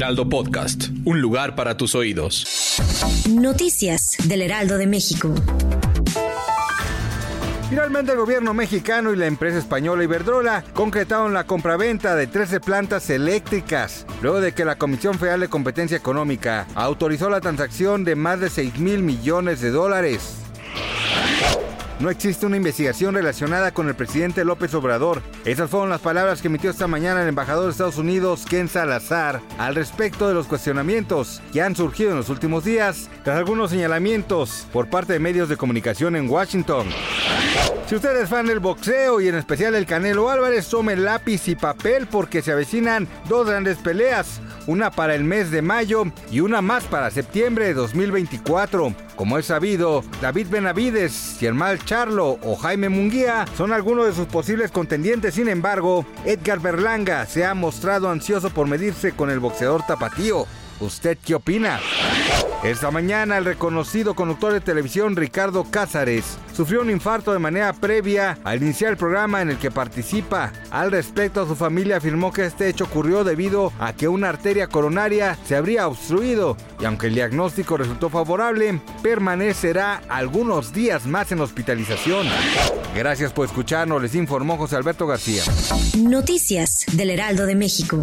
Heraldo Podcast, un lugar para tus oídos. Noticias del Heraldo de México. Finalmente el gobierno mexicano y la empresa española Iberdrola concretaron la compraventa de 13 plantas eléctricas, luego de que la Comisión Federal de Competencia Económica autorizó la transacción de más de 6 mil millones de dólares. No existe una investigación relacionada con el presidente López Obrador. Esas fueron las palabras que emitió esta mañana el embajador de Estados Unidos, Ken Salazar, al respecto de los cuestionamientos que han surgido en los últimos días tras algunos señalamientos por parte de medios de comunicación en Washington. Si usted es fan del boxeo y en especial el Canelo Álvarez, tome lápiz y papel porque se avecinan dos grandes peleas, una para el mes de mayo y una más para septiembre de 2024. Como es sabido, David Benavides, Germán Charlo o Jaime Munguía son algunos de sus posibles contendientes. Sin embargo, Edgar Berlanga se ha mostrado ansioso por medirse con el boxeador tapatío. ¿Usted qué opina? Esta mañana el reconocido conductor de televisión Ricardo Cázares sufrió un infarto de manera previa al iniciar el programa en el que participa. Al respecto, su familia afirmó que este hecho ocurrió debido a que una arteria coronaria se habría obstruido y aunque el diagnóstico resultó favorable, permanecerá algunos días más en hospitalización. Gracias por escucharnos, les informó José Alberto García. Noticias del Heraldo de México.